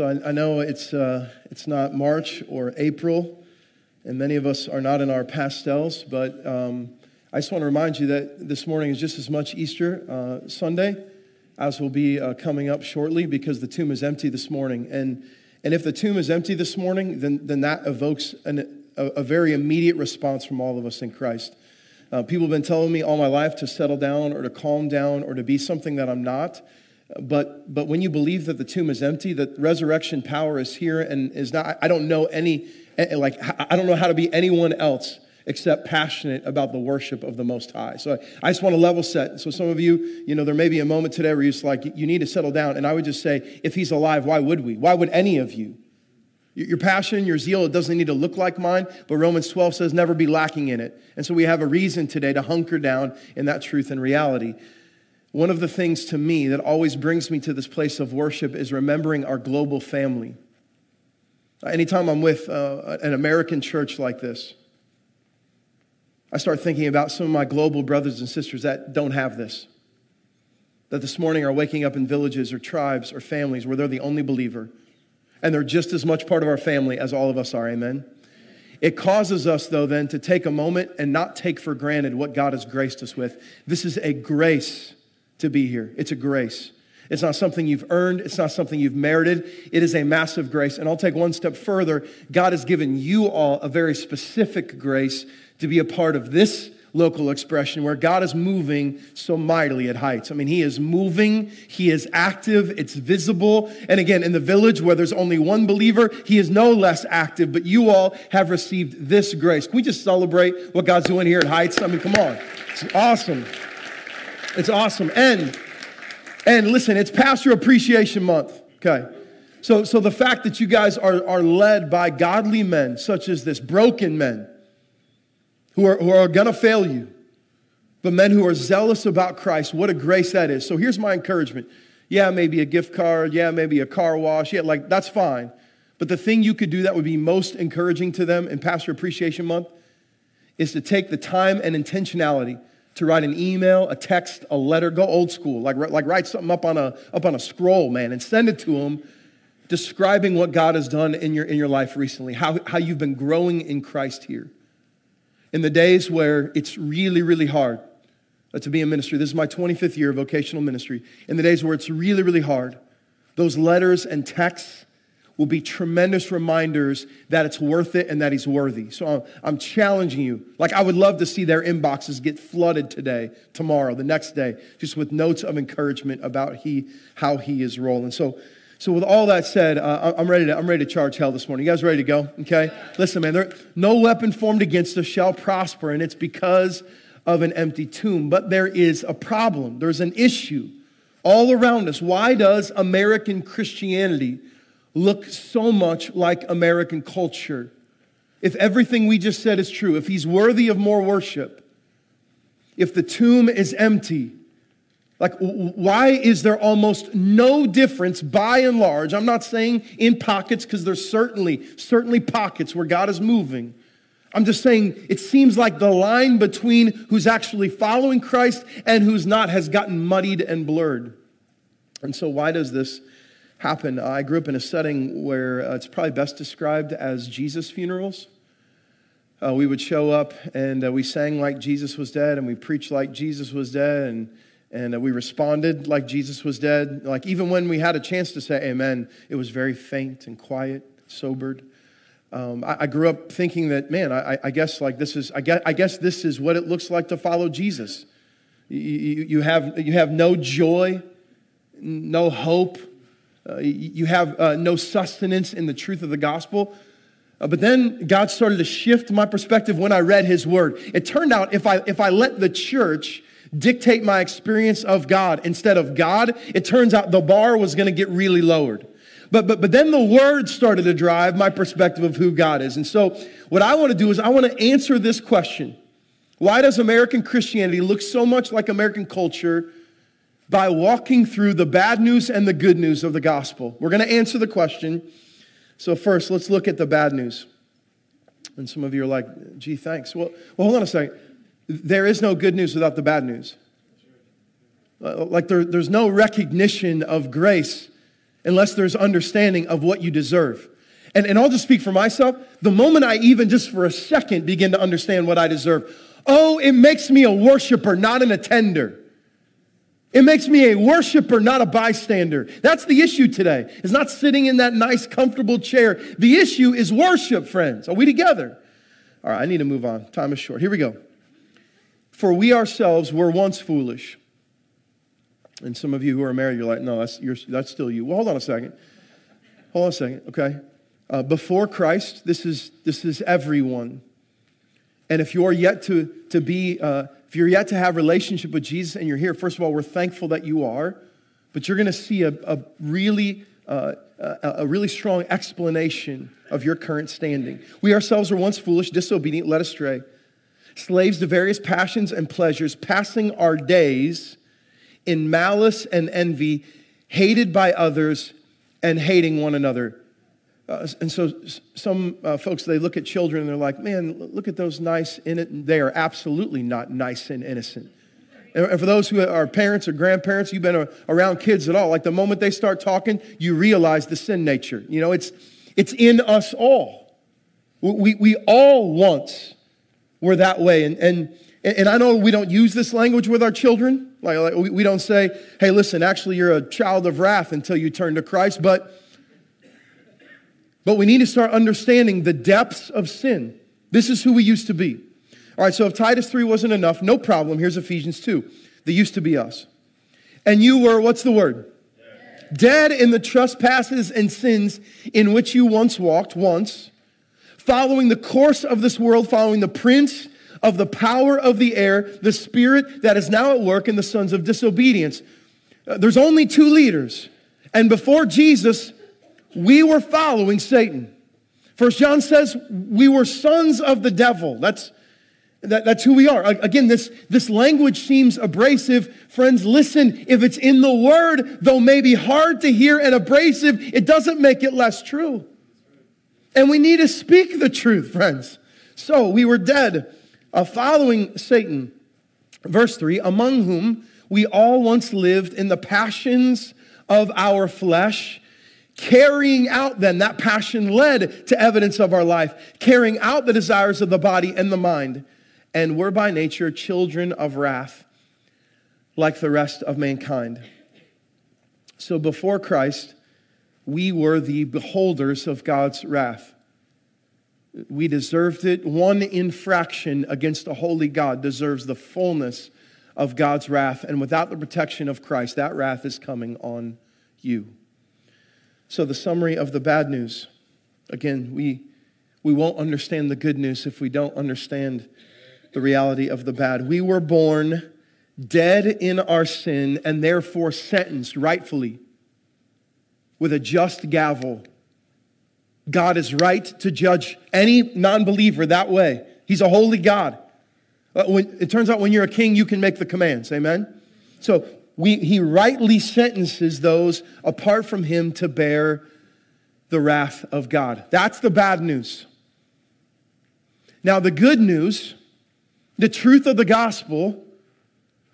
So I, I know it's, uh, it's not March or April, and many of us are not in our pastels, but um, I just want to remind you that this morning is just as much Easter uh, Sunday as will be uh, coming up shortly because the tomb is empty this morning. And, and if the tomb is empty this morning, then, then that evokes an, a, a very immediate response from all of us in Christ. Uh, people have been telling me all my life to settle down or to calm down or to be something that I'm not. But, but when you believe that the tomb is empty, that resurrection power is here and is not, I don't know any, eh, like, I don't know how to be anyone else except passionate about the worship of the Most High. So I, I just want to level set. So some of you, you know, there may be a moment today where you're just like, you need to settle down. And I would just say, if he's alive, why would we? Why would any of you? Your passion, your zeal, it doesn't need to look like mine, but Romans 12 says never be lacking in it. And so we have a reason today to hunker down in that truth and reality. One of the things to me that always brings me to this place of worship is remembering our global family. Anytime I'm with uh, an American church like this, I start thinking about some of my global brothers and sisters that don't have this. That this morning are waking up in villages or tribes or families where they're the only believer. And they're just as much part of our family as all of us are. Amen. It causes us, though, then to take a moment and not take for granted what God has graced us with. This is a grace to be here. It's a grace. It's not something you've earned, it's not something you've merited. It is a massive grace. And I'll take one step further. God has given you all a very specific grace to be a part of this local expression where God is moving so mightily at heights. I mean, He is moving, He is active, it's visible. And again, in the village where there's only one believer, He is no less active, but you all have received this grace. Can we just celebrate what God's doing here at heights? I mean, come on. It's awesome. It's awesome. And and listen, it's Pastor Appreciation Month. Okay. So, so the fact that you guys are, are led by godly men, such as this, broken men, who are, who are to fail you, but men who are zealous about Christ, what a grace that is. So here's my encouragement. Yeah, maybe a gift card. Yeah, maybe a car wash. Yeah, like that's fine. But the thing you could do that would be most encouraging to them in Pastor Appreciation Month is to take the time and intentionality to write an email, a text, a letter, go old school, like, like write something up on, a, up on a scroll, man, and send it to them describing what God has done in your, in your life recently, how, how you've been growing in Christ here. In the days where it's really, really hard uh, to be in ministry, this is my 25th year of vocational ministry. In the days where it's really, really hard, those letters and texts will be tremendous reminders that it's worth it and that he's worthy. So I'm, challenging you. Like, I would love to see their inboxes get flooded today, tomorrow, the next day, just with notes of encouragement about he, how he is rolling. So, so with all that said, uh, I'm, ready to, I'm ready to charge hell this morning. You guys ready to go? Okay? Listen, man, there, no weapon formed against us shall prosper, and it's because of an empty tomb. But there is a problem. There's an issue all around us. Why does American Christianity look so much like American culture. If everything we just said is true, if he's worthy of more worship, if the tomb is empty, like, why is there almost no difference by and large? I'm not saying in pockets, because there's certainly, certainly pockets where God is moving. I'm just saying it seems like the line between who's actually following Christ and who's not has gotten muddied and blurred. And so, why does this happen. I grew up in a setting where uh, it's probably best described as Jesus funerals. Uh, we would show up and uh, we sang like Jesus was dead and we preached like Jesus was dead and, and uh, we responded like Jesus was dead. Like even when we had a chance to say amen, it was very faint and quiet, sobered. Um, I, I, grew up thinking that, man, I, I, guess like this is, I guess, I guess this is what it looks like to follow Jesus. You, you, you have, you have no joy, no hope, uh, you have uh, no sustenance in the truth of the gospel. Uh, but then God started to shift my perspective when I read his word. It turned out if I, if I let the church dictate my experience of God instead of God, it turns out the bar was going to get really lowered. But, but, but then the word started to drive my perspective of who God is. And so what I want to do is I want to answer this question. Why does American Christianity look so much like American culture by walking through the bad news and the good news of the gospel? We're going to answer the question. So first, let's look at the bad news. And some of you are like, gee, thanks. Well, well hold on a second. There is no good news without the bad news. Uh, like there, there's no recognition of grace unless there's understanding of what you deserve. And, and I'll just speak for myself. The moment I even just for a second begin to understand what I deserve, oh, it makes me a worshiper, not an attender. It makes me a worshiper, not a bystander. That's the issue today. It's not sitting in that nice, comfortable chair. The issue is worship, friends. Are we together? All right, I need to move on. Time is short. Here we go. For we ourselves were once foolish and some of you who are married, you're like, no, that's, that's still you. Well, hold on a second. Hold on a second, okay? Uh, before Christ, this is, this is everyone. And if you're yet to, to be, uh, if you're yet to have relationship with Jesus and you're here, first of all, we're thankful that you are, but you're going to see a, a really, uh, a, a really strong explanation of your current standing. We ourselves were once foolish, disobedient, led astray, slaves to various passions and pleasures, passing our days in malice and envy, hated by others, and hating one another. Uh, and so some uh, folks, they look at children and they're like, man, look at those nice, innocent. They are absolutely not nice and innocent. And for those who are parents or grandparents, you've been around kids at all, like the moment they start talking, you realize the sin nature. You know, it's, it's in us all. We, we all once were that way. And, and, and I know we don't use this language with our children, like, like we, we don't say, hey, listen, actually, you're a child of wrath until you turn to Christ. But, but we need to start understanding the depths of sin. This is who we used to be. All right, so if Titus 3 wasn't enough, no problem. Here's Ephesians 2. They used to be us. And you were, what's the word? Dead in the trespasses and sins in which you once walked, once, following the course of this world, following the prince of the power of the air, the spirit that is now at work in the sons of disobedience. Uh, there's only two leaders. And before Jesus, we were following Satan. First John says we were sons of the devil. That's, that, that's who we are. Again, this, this language seems abrasive. Friends, listen, if it's in the word, though maybe hard to hear and abrasive, it doesn't make it less true. And we need to speak the truth, friends. So we were dead uh, following Satan. Verse 3 Among whom we all once lived in the passions of our flesh, carrying out then that passion led to evidence of our life, carrying out the desires of the body and the mind, and were by nature children of wrath, like the rest of mankind. So before Christ, we were the beholders of God's wrath. We deserved it. One infraction against a holy God deserves the fullness of God's wrath. And without the protection of Christ, that wrath is coming on you. So, the summary of the bad news again, we, we won't understand the good news if we don't understand the reality of the bad. We were born dead in our sin and therefore sentenced rightfully with a just gavel God is right to judge any non believer that way. He's a holy God. Uh, it turns out when you're a king, you can make the commands. Amen? So we, he rightly sentences those apart from him to bear the wrath of God. That's the bad news. Now, the good news, the truth of the gospel,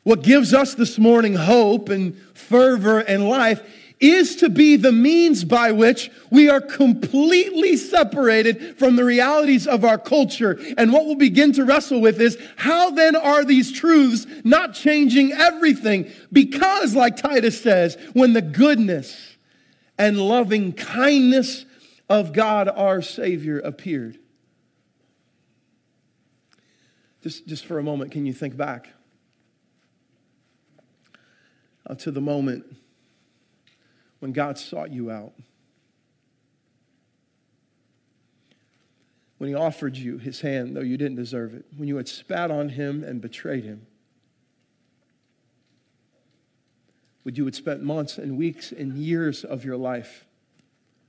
what gives us this morning hope and fervor and life is to be the means by which we are completely separated from the realities of our culture. And what we'll begin to wrestle with is how then are these truths not changing everything? Because, like Titus says, when the goodness and loving kindness of God our Savior appeared. Just, just for a moment, can you think back uh, to the moment? When God sought you out. when he offered you his hand, though you didn't deserve it, when you had spat on him and betrayed him. When you had spent months and weeks and years of your life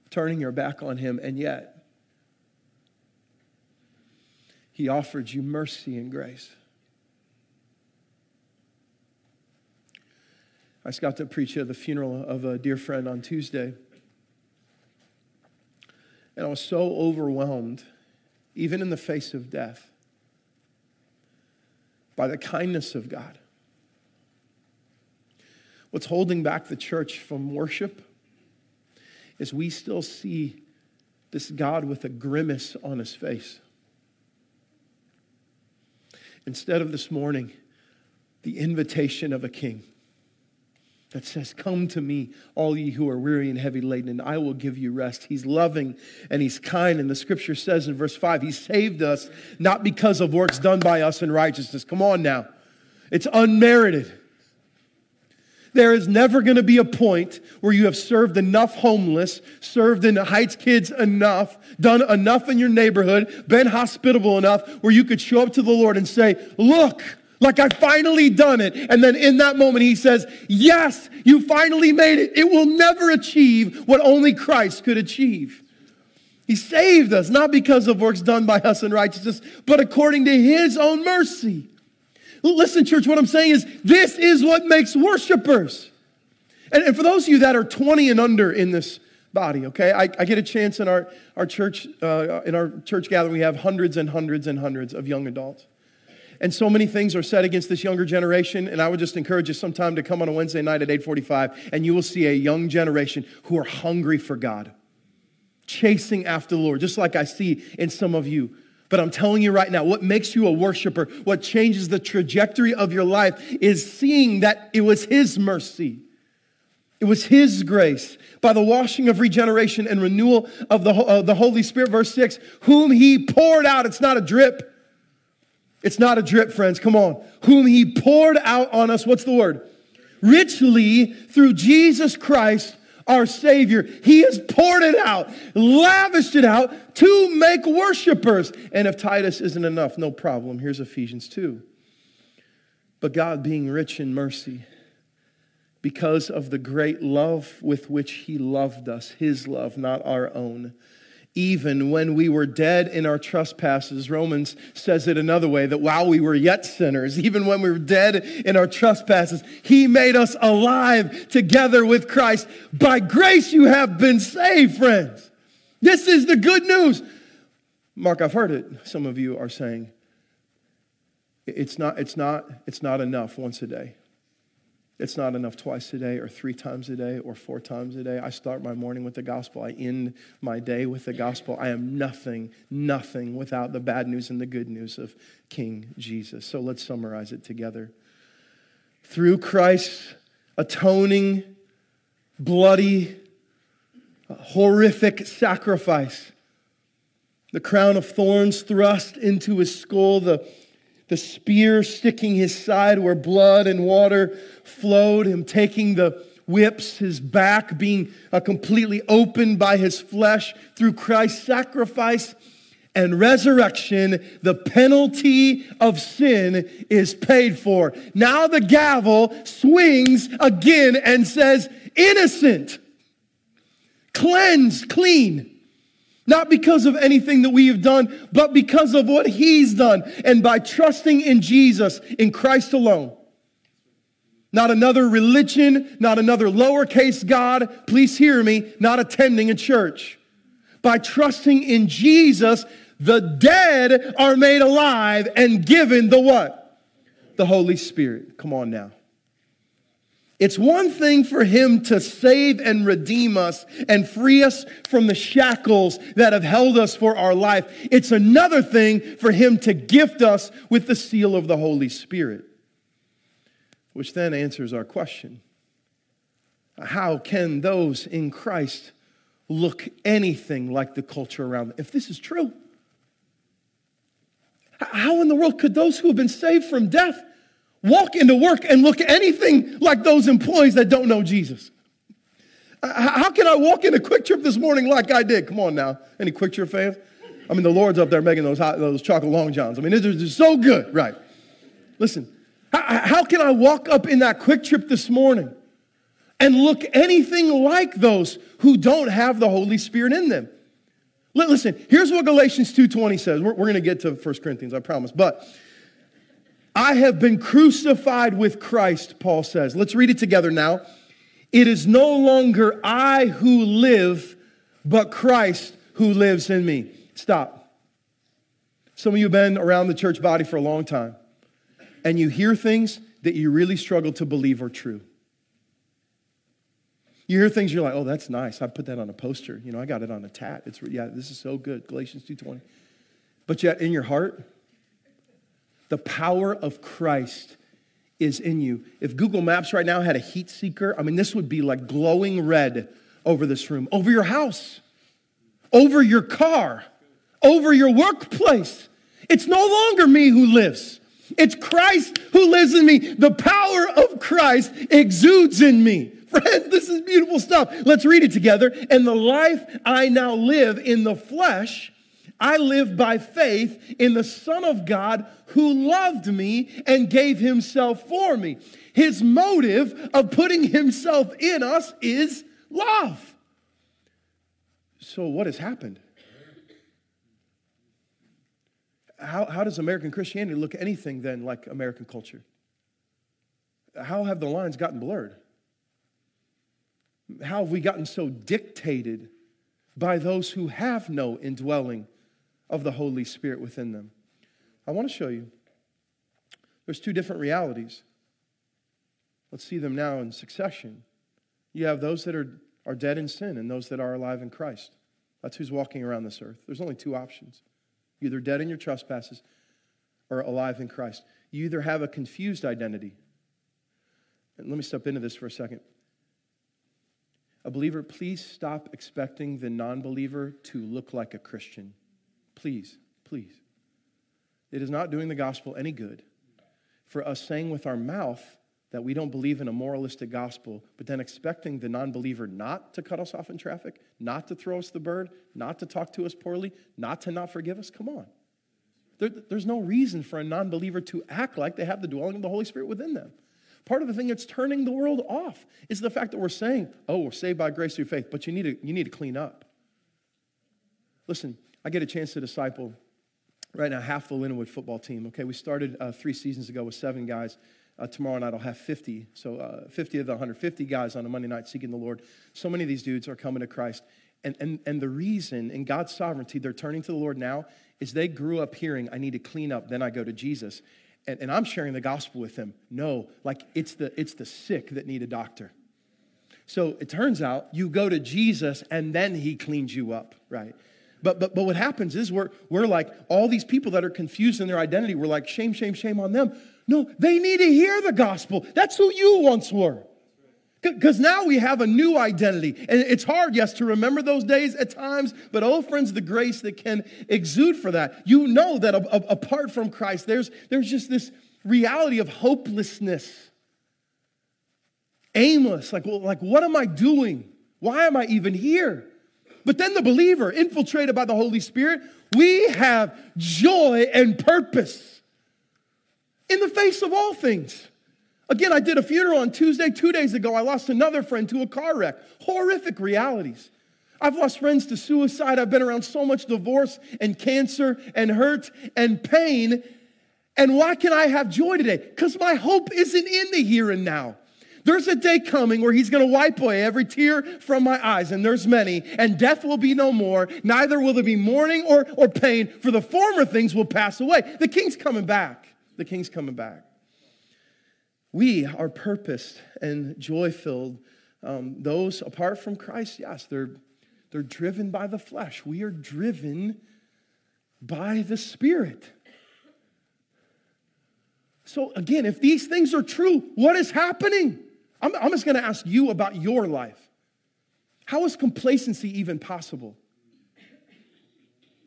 turning your back on him, and yet he offered you mercy and grace. I just got to preach at the funeral of a dear friend on Tuesday. And I was so overwhelmed, even in the face of death, by the kindness of God. What's holding back the church from worship is we still see this God with a grimace on his face. Instead of this morning, the invitation of a king that says, Come to me, all ye who are weary and heavy laden, and I will give you rest. He's loving and he's kind. And the scripture says in verse 5, He saved us not because of works done by us in righteousness. Come on now. It's unmerited. There is never going to be a point where you have served enough homeless, served in the Heights kids enough, done enough in your neighborhood, been hospitable enough where you could show up to the Lord and say, Look, like I finally done it. And then in that moment, he says, Yes, you finally made it. It will never achieve what only Christ could achieve. He saved us, not because of works done by us in righteousness, but according to his own mercy. Listen, church, what I'm saying is this is what makes worshipers. And, and for those of you that are 20 and under in this body, okay, I, I get a chance in our, our church, uh, in our church gathering, we have hundreds and hundreds and hundreds of young adults. And so many things are said against this younger generation. And I would just encourage you sometime to come on a Wednesday night at 845 and you will see a young generation who are hungry for God, chasing after the Lord, just like I see in some of you. But I'm telling you right now, what makes you a worshiper, what changes the trajectory of your life is seeing that it was His mercy. It was His grace by the washing of regeneration and renewal of the, uh, the Holy Spirit. Verse 6 whom He poured out. It's not a drip. It's not a drip, friends. Come on. Whom he poured out on us. What's the word? Richly through Jesus Christ, our Savior. He has poured it out, lavished it out to make worshipers. And if Titus isn't enough, no problem. Here's Ephesians 2. But God, being rich in mercy, because of the great love with which He loved us, His love, not our own even when we were dead in our trespasses. Romans says it another way that while we were yet sinners, even when we were dead in our trespasses, He made us alive together with Christ. By grace you have been saved, friends. This is the good news. Mark, I've heard it. Some of you are saying it's not, it's not, it's not enough once a day. It's not enough twice a day or three times a day or four times a day. I start my morning with the gospel. I end my day with the gospel. I am nothing, nothing without the bad news and the good news of King Jesus. So let's summarize it together. Through Christ's atoning, bloody, horrific sacrifice, the crown of thorns thrust into his skull, the the spear sticking his side where blood and water flowed, him taking the whips, his back being uh, completely opened by his flesh through Christ's sacrifice and resurrection, the penalty of sin is paid for. Now the gavel swings again and says, innocent, cleansed, clean. Not because of anything that we have done, but because of what He's done. And by trusting in Jesus, in Christ alone. Not another religion, not another lowercase God, please hear me, not attending a church. By trusting in Jesus, the dead are made alive and given the what? The Holy Spirit. Come on now. It's one thing for him to save and redeem us and free us from the shackles that have held us for our life. It's another thing for him to gift us with the seal of the Holy Spirit. Which then answers our question How can those in Christ look anything like the culture around them? If this is true, how in the world could those who have been saved from death walk into work and look anything like those employees that don't know Jesus. How can I walk into QuikTrip this morning like I did? Come on now. Any QuikTrip fans? I mean, the Lord's up there making those, hot, those chocolate long johns. I mean, they're just so good, right? Listen, how, how can I walk up in that QuikTrip this morning and look anything like those who don't have the Holy Spirit in them? Listen, here's what Galatians 2.20 says. We're, we're going to get to 1 Corinthians, I promise. But I have been crucified with Christ, Paul says. Let's read it together now. It is no longer I who live, but Christ who lives in me. Stop. Some of you have been around the church body for a long time, and you hear things that you really struggle to believe are true. You hear things you're like, "Oh, that's nice. I put that on a poster. You know, I got it on a tat. It's yeah, this is so good." Galatians 2:20. But yet in your heart, the power of Christ is in you. If Google Maps right now had a heat seeker, I mean, this would be like glowing red over this room, over your house, over your car, over your workplace. It's no longer me who lives. It's Christ who lives in me. The power of Christ exudes in me. Friends, this is beautiful stuff. Let's read it together. And the life I now live in the flesh, I live by faith in the Son of God who loved me and gave himself for me. His motive of putting himself in us is love. So, what has happened? How, how does American Christianity look anything then like American culture? How have the lines gotten blurred? How have we gotten so dictated by those who have no indwelling of the Holy Spirit within them? I want to show you. There's two different realities. Let's see them now in succession. You have those that are, are dead in sin and those that are alive in Christ. That's who's walking around this earth. There's only two options either dead in your trespasses or alive in Christ. You either have a confused identity. And let me step into this for a second. A believer, please stop expecting the non believer to look like a Christian. Please, please. It is not doing the gospel any good for us saying with our mouth that we don't believe in a moralistic gospel, but then expecting the non believer not to cut us off in traffic, not to throw us the bird, not to talk to us poorly, not to not forgive us. Come on. There, there's no reason for a non believer to act like they have the dwelling of the Holy Spirit within them. Part of the thing that's turning the world off is the fact that we're saying, oh, we're saved by grace through faith, but you need to, you need to clean up. Listen, I get a chance to disciple right now half the Linwood football team. Okay, we started uh, three seasons ago with seven guys. Uh, tomorrow night I'll have 50. So uh, 50 of the 150 guys on a Monday night seeking the Lord. So many of these dudes are coming to Christ. And, and, and the reason in God's sovereignty they're turning to the Lord now is they grew up hearing, I need to clean up, then I go to Jesus. And, and I'm sharing the gospel with them. No, like it's the, it's the sick that need a doctor. So it turns out you go to Jesus and then he cleans you up, right? But, but, but what happens is we're, we're like, all these people that are confused in their identity, we're like, shame, shame, shame on them. No, they need to hear the gospel. That's who you once were. Because now we have a new identity. And it's hard, yes, to remember those days at times, but oh, friends, the grace that can exude for that. You know that a, a, apart from Christ, there's, there's just this reality of hopelessness, aimless. Like, well, like, what am I doing? Why am I even here? But then the believer, infiltrated by the Holy Spirit, we have joy and purpose in the face of all things. Again, I did a funeral on Tuesday, two days ago. I lost another friend to a car wreck. Horrific realities. I've lost friends to suicide. I've been around so much divorce and cancer and hurt and pain. And why can I have joy today? Because my hope isn't in the here and now. There's a day coming where he's going to wipe away every tear from my eyes, and there's many, and death will be no more. Neither will there be mourning or, or pain, for the former things will pass away. The king's coming back. The king's coming back. We are purposed and joy filled. Um, those apart from Christ, yes, they're, they're driven by the flesh. We are driven by the Spirit. So, again, if these things are true, what is happening? I'm, I'm just to ask you about your life. How is complacency even possible?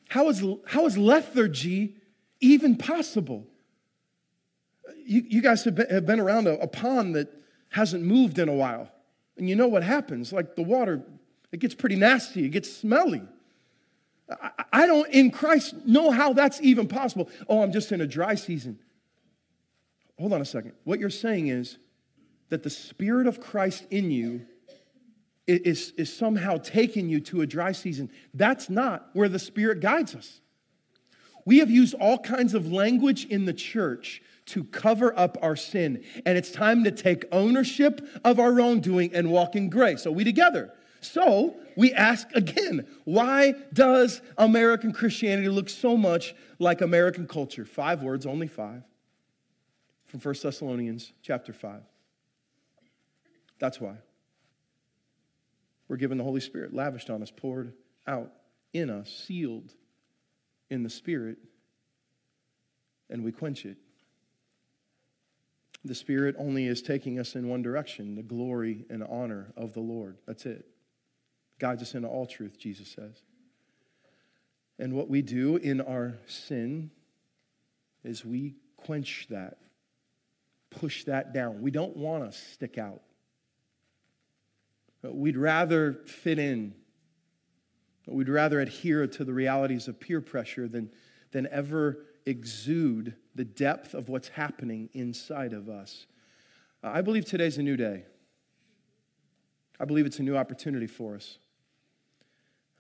How is, how is lethargy even possible? You, you guys have been, have been around a, a pond that hasn't moved in a while. And you know what happens. Like the water, it gets pretty nasty, it gets smelly. I don't, in Christ, know how that's even possible. Oh, I'm just in a dry season. Hold on a second. What you're saying is that the Spirit of Christ in you is, is somehow taking you to a dry season. That's not where the Spirit guides us. We have used all kinds of language in the church to cover up our sin, and it's time to take ownership of our wrongdoing and walk in grace. Are we together? So we ask again, why does American Christianity look so much like American culture? Five words, only five, from 1 Thessalonians chapter 5. That's why. We're given the Holy Spirit, lavished on us, poured out in us, sealed in the Spirit, and we quench it. The Spirit only is taking us in one direction the glory and honor of the Lord. That's it guides us into all truth, Jesus says. And what we do in our sin is we quench that, push that down. We don't want to stick out. We'd rather fit in. We'd rather adhere to the realities of peer pressure than, than ever exude the depth of what's happening inside of us. I believe today's a new day. I believe it's a new opportunity for us.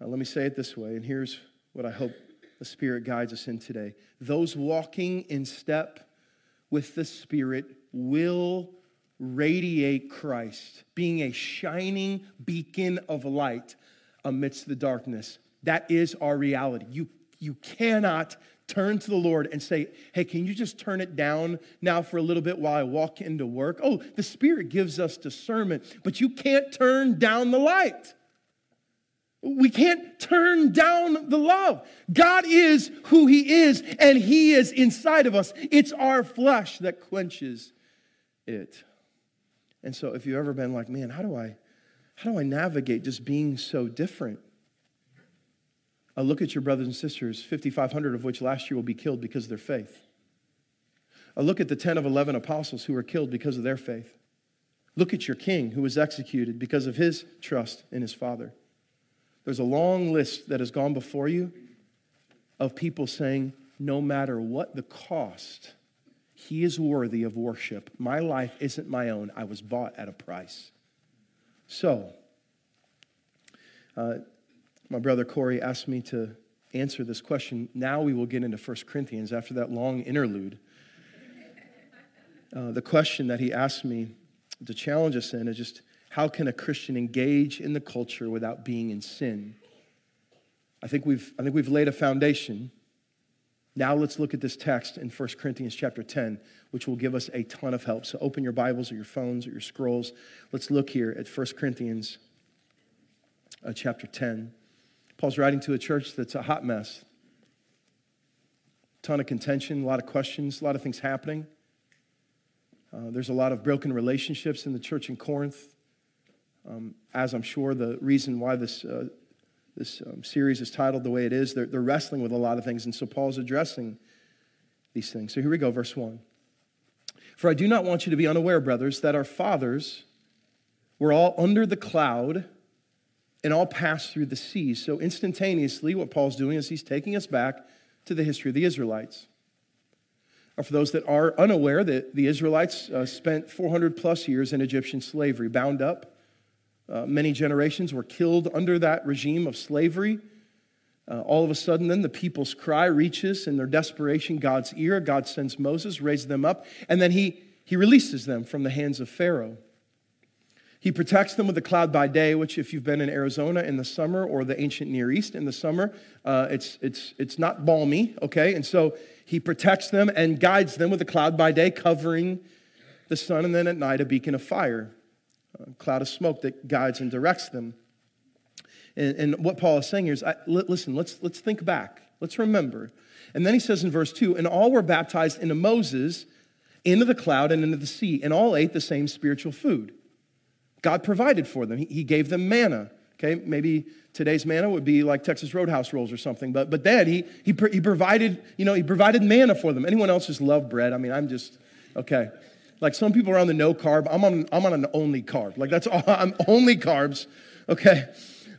Uh, let me say it this way, and here's what I hope the Spirit guides us in today. Those walking in step with the Spirit will radiate Christ, being a shining beacon of light amidst the darkness. That is our reality. You, you cannot turn to the Lord and say, Hey, can you just turn it down now for a little bit while I walk into work? Oh, the Spirit gives us discernment, but you can't turn down the light. We can't turn down the love. God is who He is, and He is inside of us. It's our flesh that quenches it. And so, if you've ever been like, man, how do I, how do I navigate just being so different? I look at your brothers and sisters, 5,500 of which last year will be killed because of their faith. I look at the 10 of 11 apostles who were killed because of their faith. Look at your king who was executed because of his trust in his father. There's a long list that has gone before you of people saying, no matter what the cost, he is worthy of worship. My life isn't my own. I was bought at a price. So, uh, my brother Corey asked me to answer this question. Now we will get into 1 Corinthians after that long interlude. Uh, the question that he asked me to challenge us in is just how can a Christian engage in the culture without being in sin? I think we've, I think we've laid a foundation. Now let's look at this text in 1 Corinthians chapter 10, which will give us a ton of help. So open your Bibles or your phones or your scrolls. Let's look here at 1 Corinthians uh, chapter 10. Paul's writing to a church that's a hot mess. Ton of contention, a lot of questions, a lot of things happening. Uh, there's a lot of broken relationships in the church in Corinth um, as I'm sure the reason why this, uh, this um, series is titled the way it is, they're, they're wrestling with a lot of things, and so Paul's addressing these things. So here we go, verse 1. For I do not want you to be unaware, brothers, that our fathers were all under the cloud and all passed through the sea. So instantaneously, what Paul's doing is he's taking us back to the history of the Israelites. Or for those that are unaware, that the Israelites uh, spent 400 plus years in Egyptian slavery, bound up uh, many generations were killed under that regime of slavery. Uh, all of a sudden, then the people's cry reaches in their desperation God's ear. God sends Moses, raises them up, and then he, he releases them from the hands of Pharaoh. He protects them with a cloud by day, which, if you've been in Arizona in the summer or the ancient Near East in the summer, uh, it's, it's, it's not balmy, okay? And so he protects them and guides them with a cloud by day, covering the sun, and then at night, a beacon of fire cloud of smoke that guides and directs them. And, and what Paul is saying here is I, listen, let's, let's think back. Let's remember. And then he says in verse 2 And all were baptized into Moses, into the cloud, and into the sea, and all ate the same spiritual food. God provided for them, He, he gave them manna. Okay, maybe today's manna would be like Texas Roadhouse rolls or something, but, but then he, he, he provided, you know, he provided manna for them. Anyone else just love bread? I mean, I'm just, okay. Like some people are on the no carb. I'm on, I'm on an only carb. Like that's all, I'm only carbs. Okay.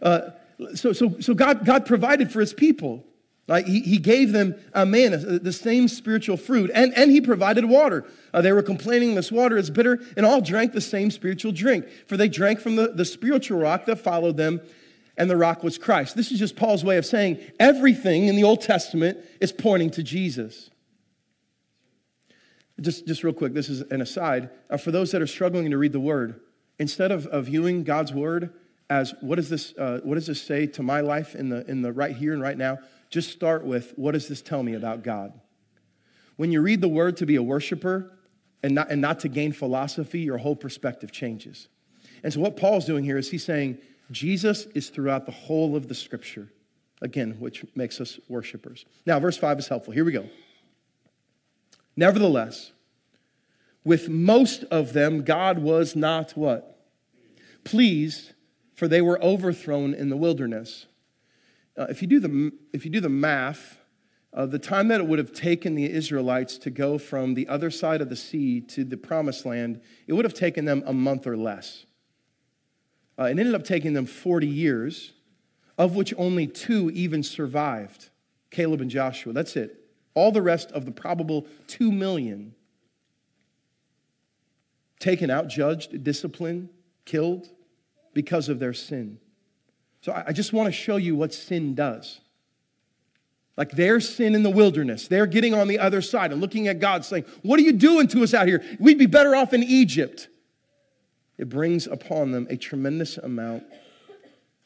Uh, So, so, so God, God provided for his people. Like he, he gave them a manna, the same spiritual fruit, and, and he provided water. Uh, they were complaining this water is bitter, and all drank the same spiritual drink, for they drank from the, the spiritual rock that followed them, and the rock was Christ. This is just Paul's way of saying everything in the Old Testament is pointing to Jesus. Just, just real quick, this is an aside. Uh, for those that are struggling to read the word, instead of, of viewing God's word as what does this, uh, what does this say to my life in the, in the right here and right now, just start with what does this tell me about God? When you read the word to be a worshiper and not, and not to gain philosophy, your whole perspective changes. And so, what Paul's doing here is he's saying Jesus is throughout the whole of the scripture, again, which makes us worshipers. Now, verse 5 is helpful. Here we go. Nevertheless, with most of them, God was not what? Pleased, for they were overthrown in the wilderness. Uh, if, you do the, if you do the math, uh, the time that it would have taken the Israelites to go from the other side of the sea to the promised land, it would have taken them a month or less. Uh, it ended up taking them 40 years, of which only two even survived Caleb and Joshua. That's it. All the rest of the probable 2 million taken out, judged, disciplined, killed because of their sin. So I just want to show you what sin does. Like their sin in the wilderness, they're getting on the other side and looking at God saying, What are you doing to us out here? We'd be better off in Egypt. It brings upon them a tremendous amount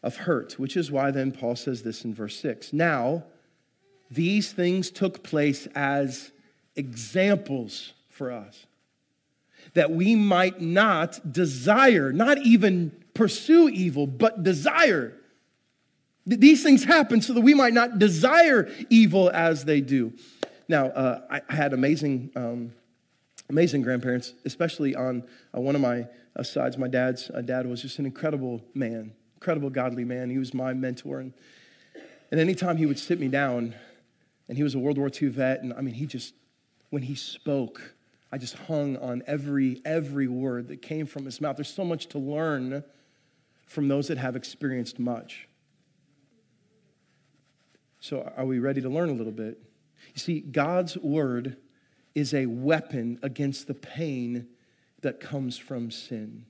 of hurt, which is why then Paul says this in verse 6. Now, these things took place as examples for us, that we might not desire, not even pursue evil, but desire these things happen so that we might not desire evil as they do. Now, uh, I had amazing, um, amazing grandparents, especially on uh, one of my uh, sides. My dad's uh, dad was just an incredible man, incredible godly man. He was my mentor. And, and anytime he would sit me down, and he was a World War II vet, and I mean, he just, when he spoke, I just hung on every, every word that came from his mouth. There's so much to learn from those that have experienced much. So, are we ready to learn a little bit? You see, God's word is a weapon against the pain that comes from sin.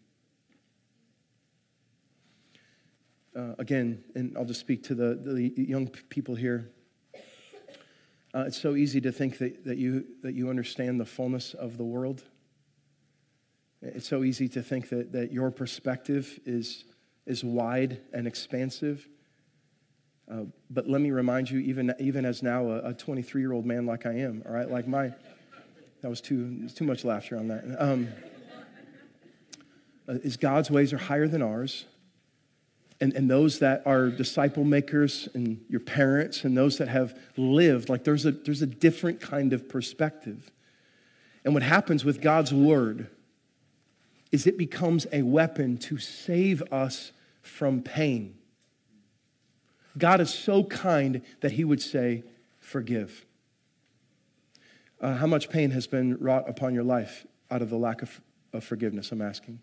Uh, again, and I'll just speak to the, the young people here. Uh, it's so easy to think that, that, you, that you understand the fullness of the world. It's so easy to think that, that your perspective is, is wide and expansive. Uh, but let me remind you, even, even as now a 23 year old man like I am, all right, like my, that was too, too much laughter on that. Um, uh, is God's ways are higher than ours. And, and those that are disciple makers and your parents and those that have lived, like there's a, there's a different kind of perspective. And what happens with God's word is it becomes a weapon to save us from pain. God is so kind that he would say, Forgive. Uh, how much pain has been wrought upon your life out of the lack of, of forgiveness? I'm asking.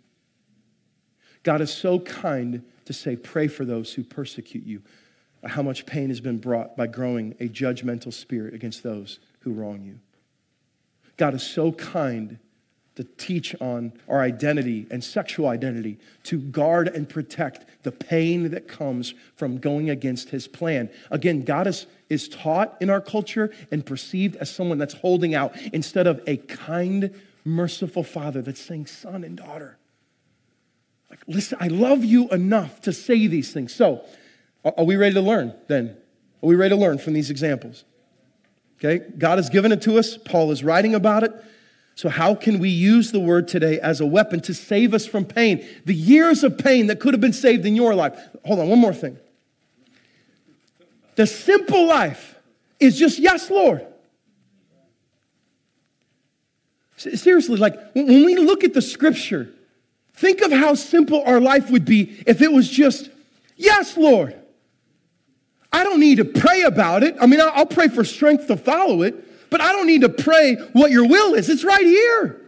God is so kind to say, Pray for those who persecute you. How much pain has been brought by growing a judgmental spirit against those who wrong you. God is so kind to teach on our identity and sexual identity, to guard and protect the pain that comes from going against his plan. Again, God is, is taught in our culture and perceived as someone that's holding out instead of a kind, merciful father that's saying, son and daughter. Like, listen, I love you enough to say these things. So, are we ready to learn then? Are we ready to learn from these examples? Okay, God has given it to us. Paul is writing about it. So, how can we use the word today as a weapon to save us from pain? The years of pain that could have been saved in your life. Hold on, one more thing. The simple life is just, yes, Lord. Seriously, like when we look at the scripture, think of how simple our life would be if it was just, yes, Lord. I don't need to pray about it. I mean, I'll pray for strength to follow it. But I don't need to pray what your will is. It's right here.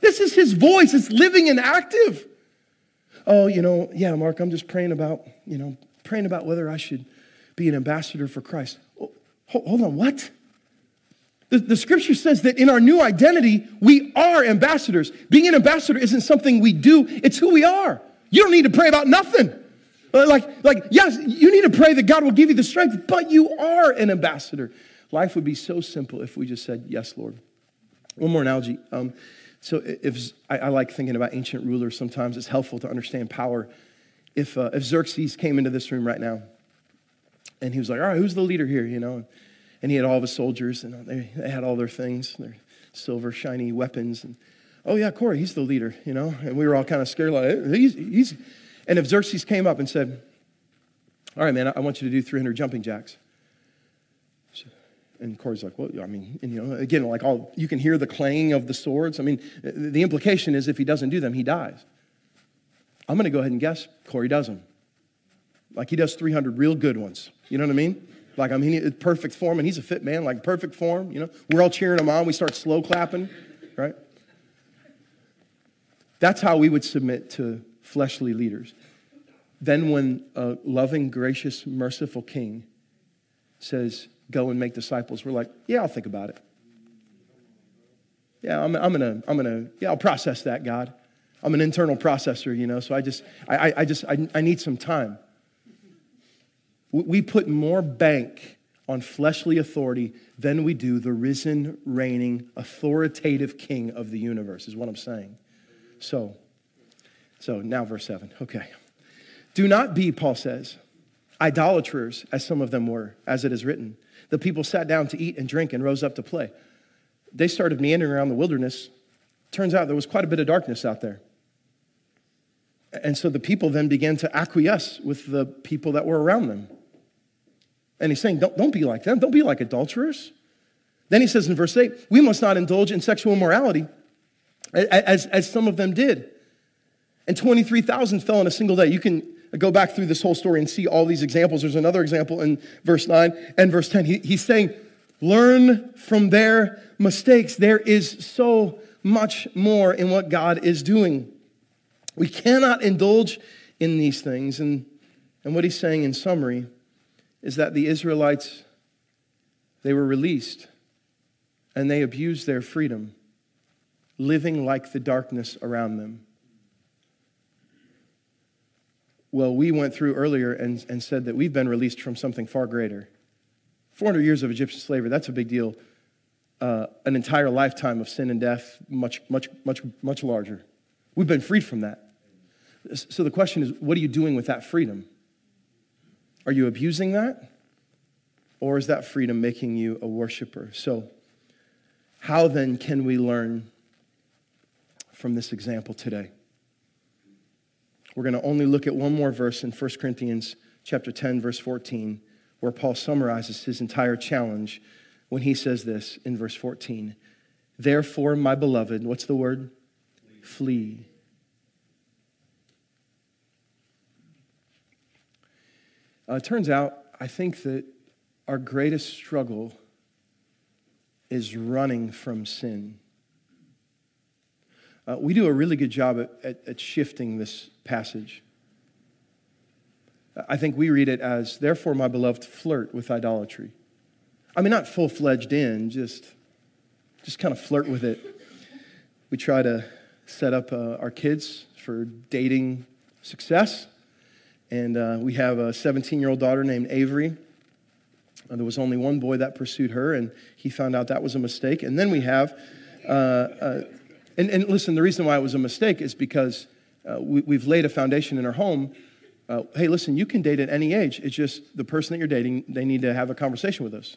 This is his voice. It's living and active. Oh, you know, yeah, Mark, I'm just praying about, you know, praying about whether I should be an ambassador for Christ. Oh, hold on, what? The, the scripture says that in our new identity, we are ambassadors. Being an ambassador isn't something we do, it's who we are. You don't need to pray about nothing. Uh, like, like, yes, you need to pray that God will give you the strength, but you are an ambassador. Life would be so simple if we just said, Yes, Lord. One more analogy. Um, so, if I, I, like thinking about ancient rulers sometimes, it's helpful to understand power. If, uh, if Xerxes came into this room right now and he was like, All right, who's the leader here? You know, and he had all his soldiers and they, had all their things, their silver, shiny weapons. And, oh, yeah, Corey, he's the leader, you know, and we were all kind of scared, like, he's, he's, and if Xerxes came up and said, All right, man, I want you to do 300 jumping jacks. And Corey's like, well, I mean, and, you know, again, like all, you can hear the clanging of the swords. I mean, the implication is if he doesn't do them, he dies. I'm going to go ahead and guess Corey does them. Like he does 300 real good ones. You know what I mean? Like, I mean, perfect form, and he's a fit man, like perfect form, you know? We're all cheering him on. We start slow clapping, right? That's how we would submit to fleshly leaders. Then, when a loving, gracious, merciful king says, Go and make disciples, we're like, Yeah, I'll think about it. Yeah, I'm, I'm gonna, I'm gonna, yeah, I'll process that, God. I'm an internal processor, you know, so I just, I, I just, I, I need some time. We put more bank on fleshly authority than we do the risen, reigning, authoritative king of the universe, is what I'm saying. So, so now, verse 7. Okay. Do not be, Paul says, idolaters, as some of them were, as it is written. The people sat down to eat and drink and rose up to play. They started meandering around the wilderness. Turns out there was quite a bit of darkness out there. And so the people then began to acquiesce with the people that were around them. And he's saying, don't, don't be like them. Don't be like adulterers. Then he says in verse 8, we must not indulge in sexual immorality as, as some of them did and 23,000 fell in a single day. You can go back through this whole story and see all these examples. There's another example in verse 9 and verse 10. He, he's saying, learn from their mistakes. There is so much more in what God is doing. We cannot indulge in these things. And, and what he's saying in summary is that the Israelites, they were released and they abused their freedom, living like the darkness around them. Well, we went through earlier and, and said that we've been released from something far greater. 400 years of Egyptian slavery, that's a big deal. Uh, an entire lifetime of sin and death, much, much, much, much larger. We've been freed from that. So the question is what are you doing with that freedom? Are you abusing that? Or is that freedom making you a worshiper? So, how then can we learn from this example today? We're going to only look at one more verse in 1 Corinthians chapter 10 verse 14 where Paul summarizes his entire challenge when he says this in verse 14. Therefore, my beloved, what's the word? Flee. Uh, it turns out, I think that our greatest struggle is running from sin. Uh, we do a really good job at, at, at shifting this passage. I think we read it as, therefore, my beloved, flirt with idolatry. I mean, not full fledged in, just, just kind of flirt with it. We try to set up uh, our kids for dating success. And uh, we have a 17 year old daughter named Avery. Uh, there was only one boy that pursued her, and he found out that was a mistake. And then we have uh, uh, and, and listen, the reason why it was a mistake is because uh, we, have laid a foundation in our home. Uh, hey, listen, you can date at any age. It's just the person that you're dating, they need to have a conversation with us.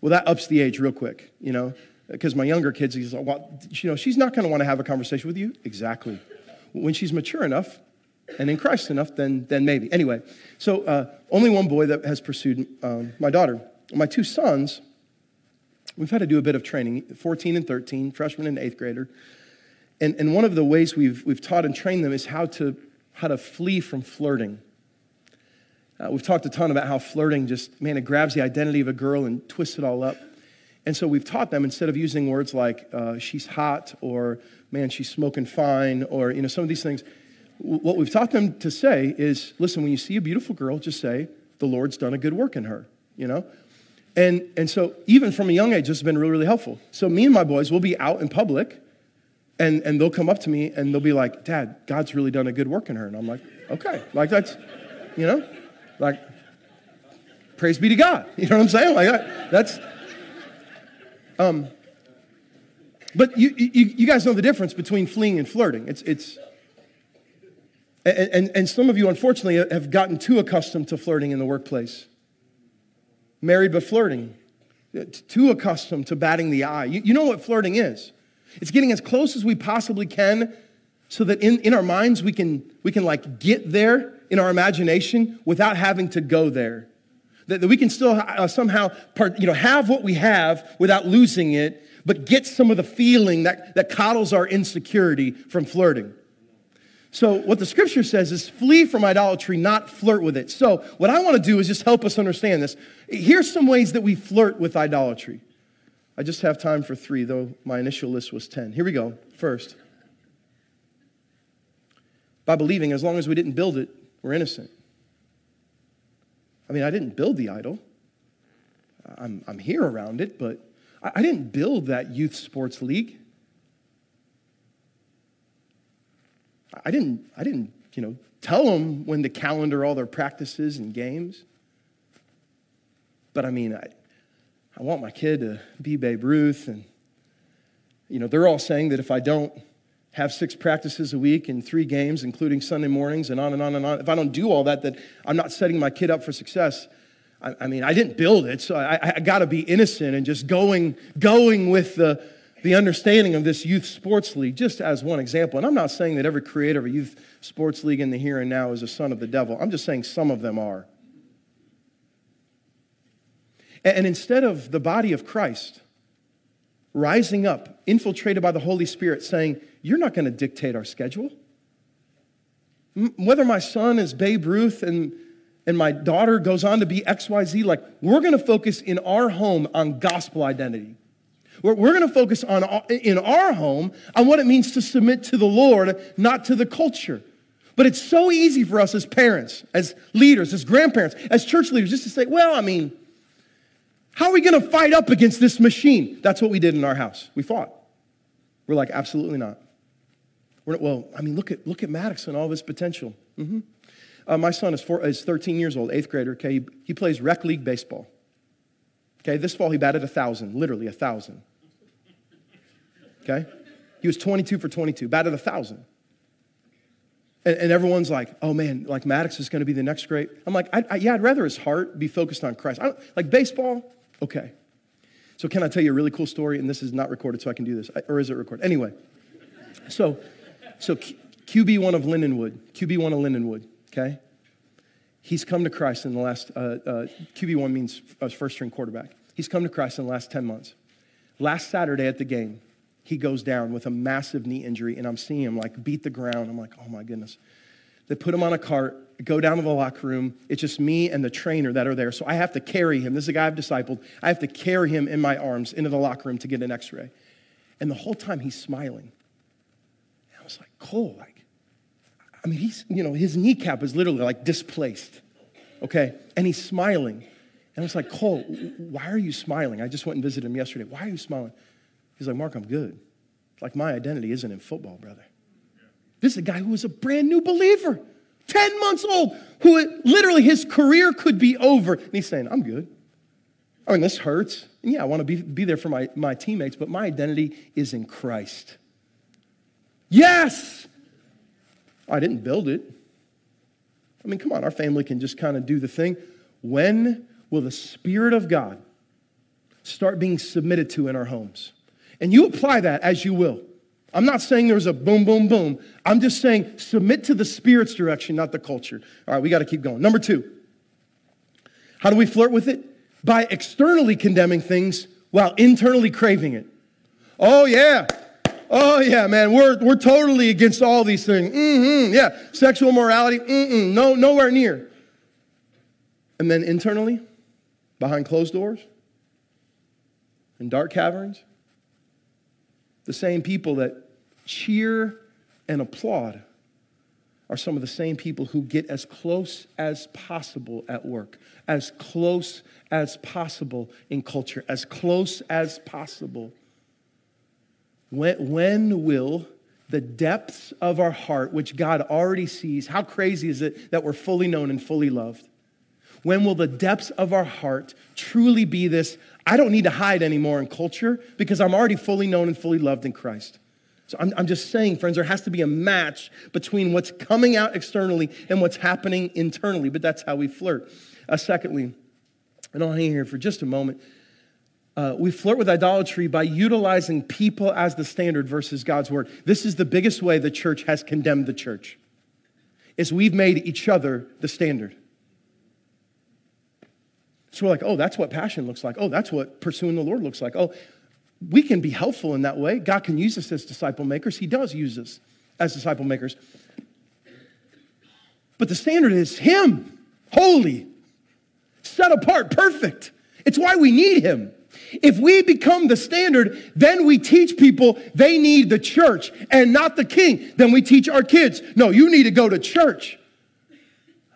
Well, that ups the age real quick, you know, because my younger kids, he's like, well, you know, she's not going to want to have a conversation with you. Exactly. When she's mature enough and in Christ enough, then, then maybe. Anyway, so uh, only one boy that has pursued um, my daughter. My two sons, we've had to do a bit of training 14 and 13, freshman and eighth grader. And, and one of the ways we've, we've taught and trained them is how to, how to flee from flirting. Uh, we've talked a ton about how flirting just, man, it grabs the identity of a girl and twists it all up. And so we've taught them instead of using words like uh, she's hot or man, she's smoking fine or, you know, some of these things, what we've taught them to say is listen, when you see a beautiful girl, just say, the Lord's done a good work in her, you know? And, and so, even from a young age, this has been really, really helpful. So, me and my boys will be out in public, and, and they'll come up to me and they'll be like, Dad, God's really done a good work in her. And I'm like, okay. Like, that's, you know, like, praise be to God. You know what I'm saying? Like, that's, um, but you, you, you guys know the difference between fleeing and flirting. It's, it's, and, and, and some of you, unfortunately, have gotten too accustomed to flirting in the workplace. Married but flirting. Too accustomed to batting the eye. You, you know what flirting is it's getting as close as we possibly can so that in, in our minds we can, we can like get there in our imagination without having to go there. That, that we can still uh, somehow part, you know, have what we have without losing it, but get some of the feeling that, that coddles our insecurity from flirting. So, what the scripture says is flee from idolatry, not flirt with it. So, what I want to do is just help us understand this. Here's some ways that we flirt with idolatry. I just have time for three, though my initial list was 10. Here we go. First, by believing as long as we didn't build it, we're innocent. I mean, I didn't build the idol, I'm, I'm here around it, but I, I didn't build that youth sports league. I didn't, I didn't, you know, tell them when to calendar all their practices and games. But I mean, I, I want my kid to be Babe Ruth, and you know, they're all saying that if I don't have six practices a week and three games, including Sunday mornings, and on and on and on, if I don't do all that, that I'm not setting my kid up for success. I, I mean, I didn't build it, so I, I got to be innocent and just going, going with the the understanding of this youth sports league, just as one example. And I'm not saying that every creator of a youth sports league in the here and now is a son of the devil. I'm just saying some of them are. And instead of the body of Christ rising up, infiltrated by the Holy Spirit, saying, You're not going to dictate our schedule. Whether my son is Babe Ruth and, and my daughter goes on to be XYZ, like, we're going to focus in our home on gospel identity. We're, we're going to focus on in our home on what it means to submit to the Lord, not to the culture. But it's so easy for us as parents, as leaders, as grandparents, as church leaders, just to say, well, I mean, how are we going to fight up against this machine? That's what we did in our house. We fought. We're like, absolutely not. We're, well, I mean, look at, look at Maddox and all this potential. Mm-hmm. Uh, my son is, four, is 13 years old, eighth grader. Okay, he, he plays rec league baseball. Okay, this fall he batted a 1,000, literally a 1,000. Okay? He was 22 for 22, batted a 1,000. And, and, everyone's like, oh man, like Maddox is going to be the next great. I'm like, I, I, yeah, I'd rather his heart be focused on Christ. like baseball, okay. So, can I tell you a really cool story? And this is not recorded, so I can do this. Or is it recorded? Anyway, so, so QB1 of Lindenwood, QB1 of Lindenwood, okay? He's come to Christ in the last, uh, uh, QB1 means uh, first string quarterback. He's come to Christ in the last 10 months. Last Saturday at the game, he goes down with a massive knee injury, and I'm seeing him like beat the ground. I'm like, oh my goodness. They put him on a cart, go down to the locker room. It's just me and the trainer that are there. So I have to carry him. This is a guy I've discipled. I have to carry him in my arms into the locker room to get an x ray. And the whole time he's smiling. And I was like, Cole, like, I mean, he's, you know, his kneecap is literally like displaced, okay? And he's smiling. And I was like, Cole, why are you smiling? I just went and visited him yesterday. Why are you smiling? He's like, Mark, I'm good. Like, my identity isn't in football, brother. This is a guy who was a brand new believer, 10 months old, who literally his career could be over. And he's saying, I'm good. I mean, this hurts. And yeah, I want to be, be there for my, my teammates, but my identity is in Christ. Yes! I didn't build it. I mean, come on, our family can just kind of do the thing. When will the Spirit of God start being submitted to in our homes? And you apply that as you will. I'm not saying there's a boom, boom, boom. I'm just saying submit to the Spirit's direction, not the culture. All right, we got to keep going. Number two, how do we flirt with it? By externally condemning things while internally craving it. Oh, yeah. Oh, yeah, man, we're, we're totally against all these things. Mm-hmm, yeah, sexual morality, mm-mm, no, nowhere near. And then internally, behind closed doors, in dark caverns, the same people that cheer and applaud are some of the same people who get as close as possible at work, as close as possible in culture, as close as possible. When, when will the depths of our heart, which God already sees, how crazy is it that we're fully known and fully loved? When will the depths of our heart truly be this? I don't need to hide anymore in culture because I'm already fully known and fully loved in Christ. So I'm, I'm just saying, friends, there has to be a match between what's coming out externally and what's happening internally, but that's how we flirt. Uh, secondly, and I'll hang here for just a moment. Uh, we flirt with idolatry by utilizing people as the standard versus God's word. This is the biggest way the church has condemned the church. Is we've made each other the standard. So we're like, oh, that's what passion looks like. Oh, that's what pursuing the Lord looks like. Oh, we can be helpful in that way. God can use us as disciple makers. He does use us as disciple makers. But the standard is Him, holy, set apart, perfect. It's why we need Him. If we become the standard, then we teach people they need the church and not the king. Then we teach our kids, no, you need to go to church.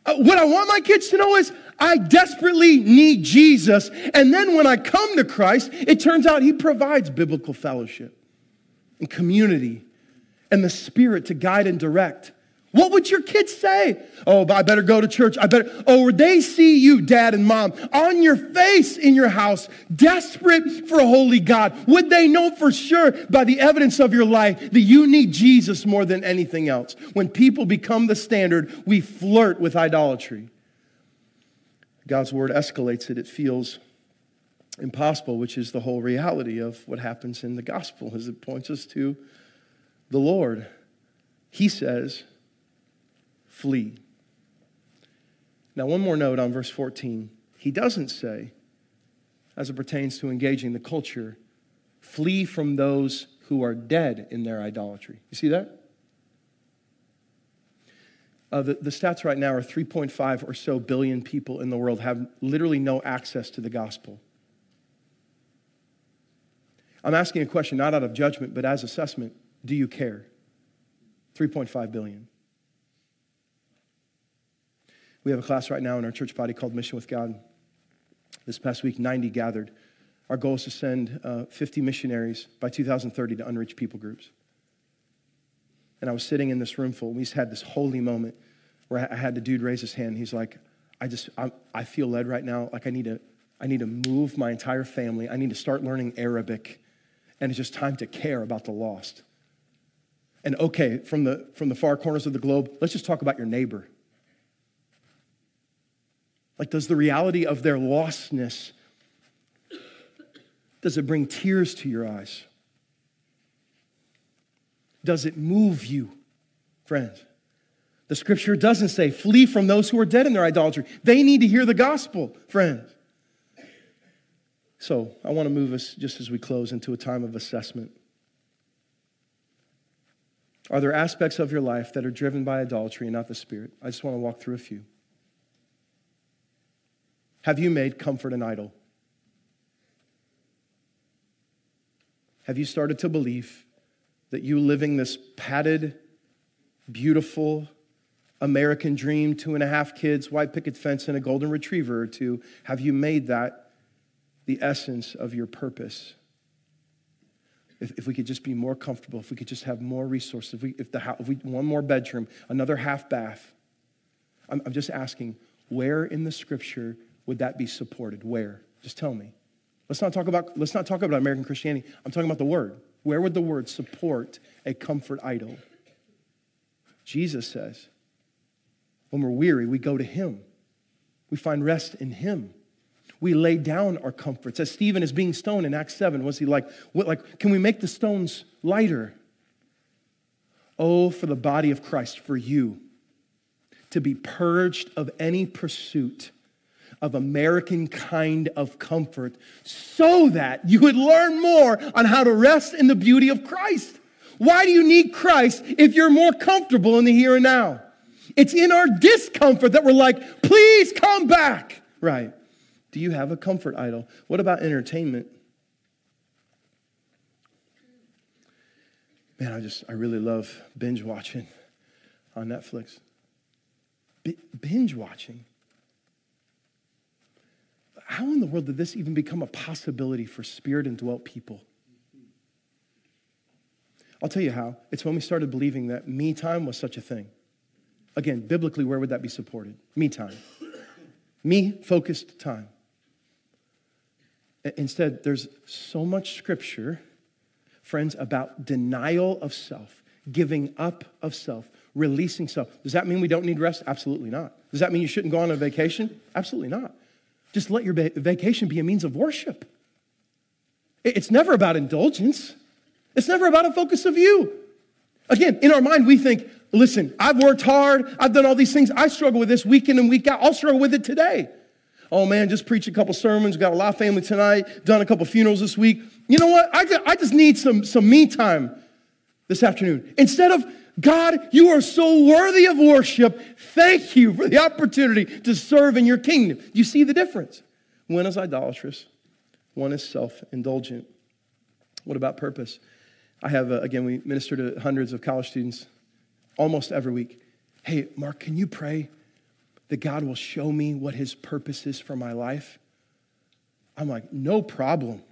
Uh, what I want my kids to know is I desperately need Jesus. And then when I come to Christ, it turns out He provides biblical fellowship and community and the Spirit to guide and direct. What would your kids say? Oh, I better go to church. I better. Oh, would they see you, dad and mom, on your face in your house, desperate for a holy God? Would they know for sure by the evidence of your life that you need Jesus more than anything else? When people become the standard, we flirt with idolatry. God's word escalates it, it feels impossible, which is the whole reality of what happens in the gospel as it points us to the Lord. He says, flee. Now, one more note on verse 14. He doesn't say, as it pertains to engaging the culture, flee from those who are dead in their idolatry. You see that? Uh, the, the stats right now are 3.5 or so billion people in the world have literally no access to the gospel. I'm asking a question not out of judgment, but as assessment. Do you care? 3.5 billion. We have a class right now in our church body called Mission with God. This past week, 90 gathered. Our goal is to send uh, 50 missionaries by 2030 to unreached people groups. And I was sitting in this room full. We just had this holy moment where I had the dude raise his hand. He's like, I just, I, I feel led right now. Like I need to, I need to move my entire family. I need to start learning Arabic. And it's just time to care about the lost. And okay, from the, from the far corners of the globe, let's just talk about your neighbor. Like, does the reality of their lostness, does it bring tears to your eyes? Does it move you, friends? The scripture doesn't say, flee from those who are dead in their idolatry. They need to hear the gospel, friends. So I want to move us, just as we close, into a time of assessment. Are there aspects of your life that are driven by idolatry and not the Spirit? I just want to walk through a few. Have you made comfort an idol? Have you started to believe that you living this padded, beautiful American dream, two and a half kids, white picket fence, and a golden retriever or two, have you made that the essence of your purpose? If, if we could just be more comfortable, if we could just have more resources, if we, if the, if we one more bedroom, another half bath. I'm, I'm just asking, where in the scripture would that be supported? Where? Just tell me. Let's not talk about, let's not talk about American Christianity. I'm talking about the word. Where would the word support a comfort idol? Jesus says, when we're weary, we go to him. We find rest in him. We lay down our comforts. As Stephen is being stoned in Acts 7, was he like, what, like, can we make the stones lighter? Oh, for the body of Christ, for you to be purged of any pursuit of American kind of comfort so that you would learn more on how to rest in the beauty of Christ. Why do you need Christ if you're more comfortable in the here and now? It's in our discomfort that we're like, please come back. Right. Do you have a comfort idol? What about entertainment? Man, I just, I really love binge watching. on Netflix. B- binge watching. How in the world did this even become a possibility for spirit indwelt people? I'll tell you how. It's when we started believing that me time was such a thing. Again, biblically, where would that be supported? Me time. Me focused time. Instead, there's so much scripture, friends, about denial of self, giving up of self, releasing self. Does that mean we don't need rest? Absolutely not. Does that mean you shouldn't go on a vacation? Absolutely not. Just let your vacation be a means of worship. It's never about indulgence, it's never about a focus of you. Again, in our mind, we think, listen, I've worked hard, I've done all these things, I struggle with this week in and week out, I'll struggle with it today. Oh man, just preached a couple sermons, got a lot of family tonight, done a couple funerals this week. You know what? I, I just need some, some me time this afternoon. Instead of, God, you are so worthy of worship. Thank you for the opportunity to serve in your kingdom. You see the difference? One is idolatrous, one is self indulgent. What about purpose? I have, uh, again, we minister to hundreds of college students almost every week. Hey, Mark, can you pray that God will show me what his purpose is for my life? I'm like, no problem.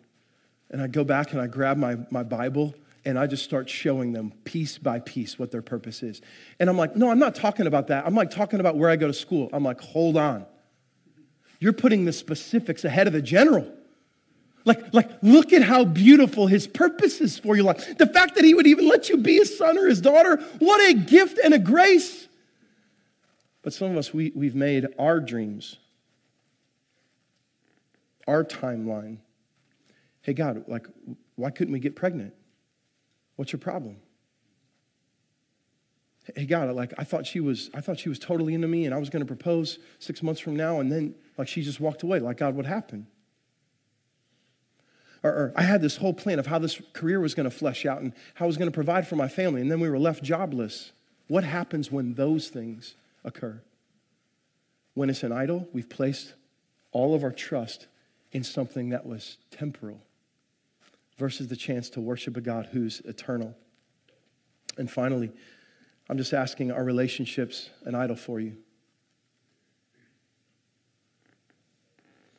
And I go back and I grab my, my Bible and I just start showing them piece by piece what their purpose is. And I'm like, no, I'm not talking about that. I'm like talking about where I go to school. I'm like, hold on. You're putting the specifics ahead of the general. Like, like, look at how beautiful his purpose is for your life. The fact that he would even let you be his son or his daughter, what a gift and a grace. But some of us, we, we've made our dreams, our timeline. Hey, God, like, why couldn't we get pregnant? What's your problem? Hey, God, like, I thought she was, I thought she was totally into me and I was going to propose six months from now, and then, like, she just walked away. Like, God, what happened? or, or I had this whole plan of how this career was going to flesh out and how I was going to provide for my family, and then we were left jobless. What happens when those things occur? When it's an idol, we've placed all of our trust in something that was temporal versus the chance to worship a God who's eternal. And finally, I'm just asking are relationships an idol for you?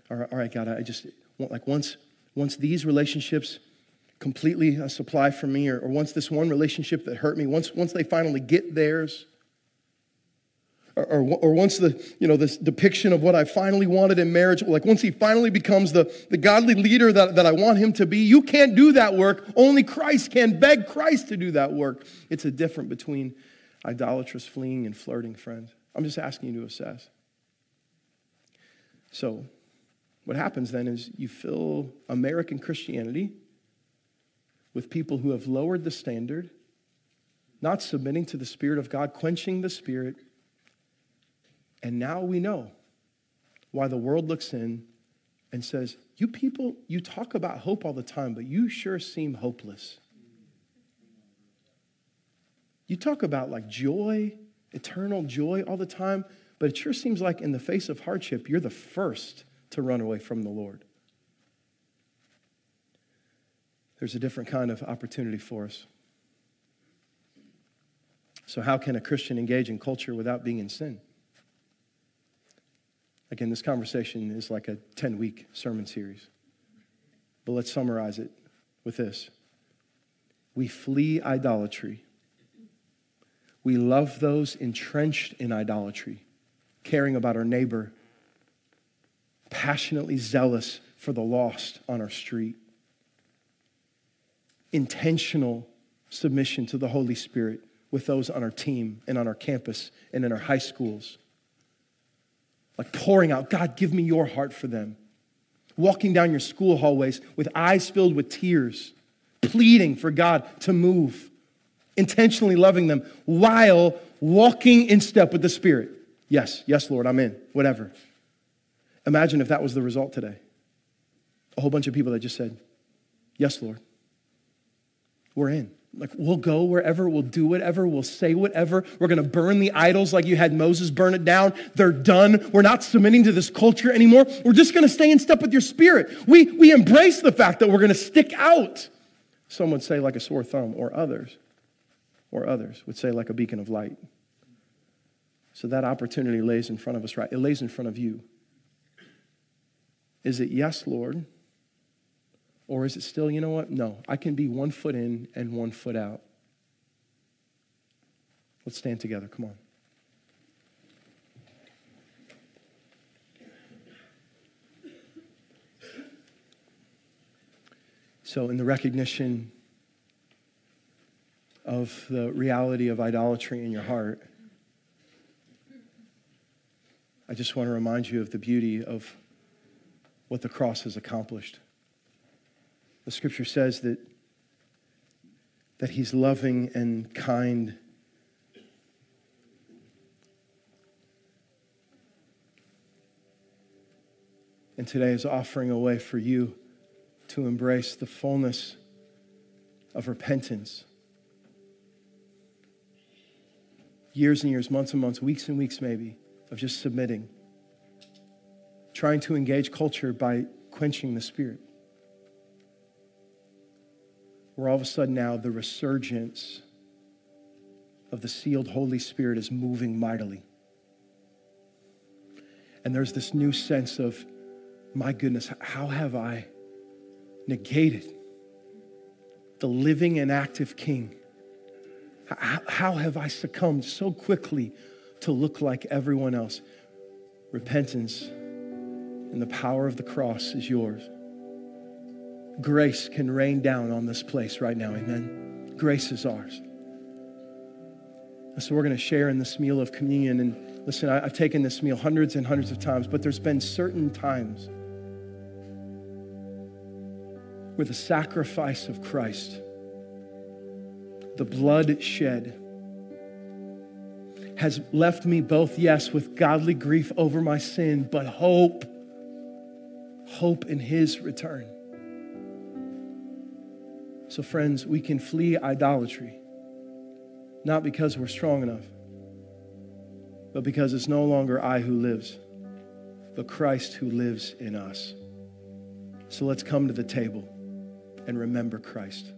All right, all right God, I just want, like, once once these relationships completely uh, supply for me, or, or once this one relationship that hurt me, once, once they finally get theirs, or, or, once the, you know, this depiction of what I finally wanted in marriage, like once he finally becomes the, the godly leader that, that I want him to be, you can't do that work. Only Christ can beg Christ to do that work. It's a difference between idolatrous fleeing and flirting, friends. I'm just asking you to assess. So, what happens then is you fill American Christianity with people who have lowered the standard, not submitting to the Spirit of God, quenching the Spirit. And now we know why the world looks in and says, You people, you talk about hope all the time, but you sure seem hopeless. You talk about like joy, eternal joy all the time, but it sure seems like in the face of hardship, you're the first to run away from the Lord. There's a different kind of opportunity for us. So, how can a Christian engage in culture without being in sin? Again, this conversation is like a 10 week sermon series. But let's summarize it with this We flee idolatry. We love those entrenched in idolatry, caring about our neighbor passionately zealous for the lost on our street. Intentional submission to the Holy Spirit with those on our team and on our campus and in our high schools. Like pouring out, God, give me your heart for them. Walking down your school hallways with eyes filled with tears, pleading for God to move, intentionally loving them while walking in step with the Spirit. Yes, yes, Lord, I'm in, whatever. Imagine if that was the result today. A whole bunch of people that just said, Yes, Lord. We're in. Like, we'll go wherever, we'll do whatever, we'll say whatever. We're going to burn the idols like you had Moses burn it down. They're done. We're not submitting to this culture anymore. We're just going to stay in step with your spirit. We, we embrace the fact that we're going to stick out. Some would say like a sore thumb, or others, or others would say like a beacon of light. So that opportunity lays in front of us, right? It lays in front of you. Is it yes, Lord? Or is it still, you know what? No, I can be one foot in and one foot out. Let's stand together. Come on. So, in the recognition of the reality of idolatry in your heart, I just want to remind you of the beauty of what the cross has accomplished. The scripture says that, that he's loving and kind. And today is offering a way for you to embrace the fullness of repentance. Years and years, months and months, weeks and weeks, maybe, of just submitting, trying to engage culture by quenching the spirit. Where all of a sudden now the resurgence of the sealed Holy Spirit is moving mightily. And there's this new sense of, my goodness, how have I? negated the living and active King. How have I succumbed so quickly to look like everyone else? Repentance and the power of the cross is yours. Grace can rain down on this place right now. Amen. Grace is ours. So we're going to share in this meal of communion. And listen, I've taken this meal hundreds and hundreds of times, but there's been certain times where the sacrifice of Christ, the blood shed, has left me both, yes, with godly grief over my sin, but hope, hope in His return. So, friends, we can flee idolatry, not because we're strong enough, but because it's no longer I who lives, but Christ who lives in us. So let's come to the table and remember Christ.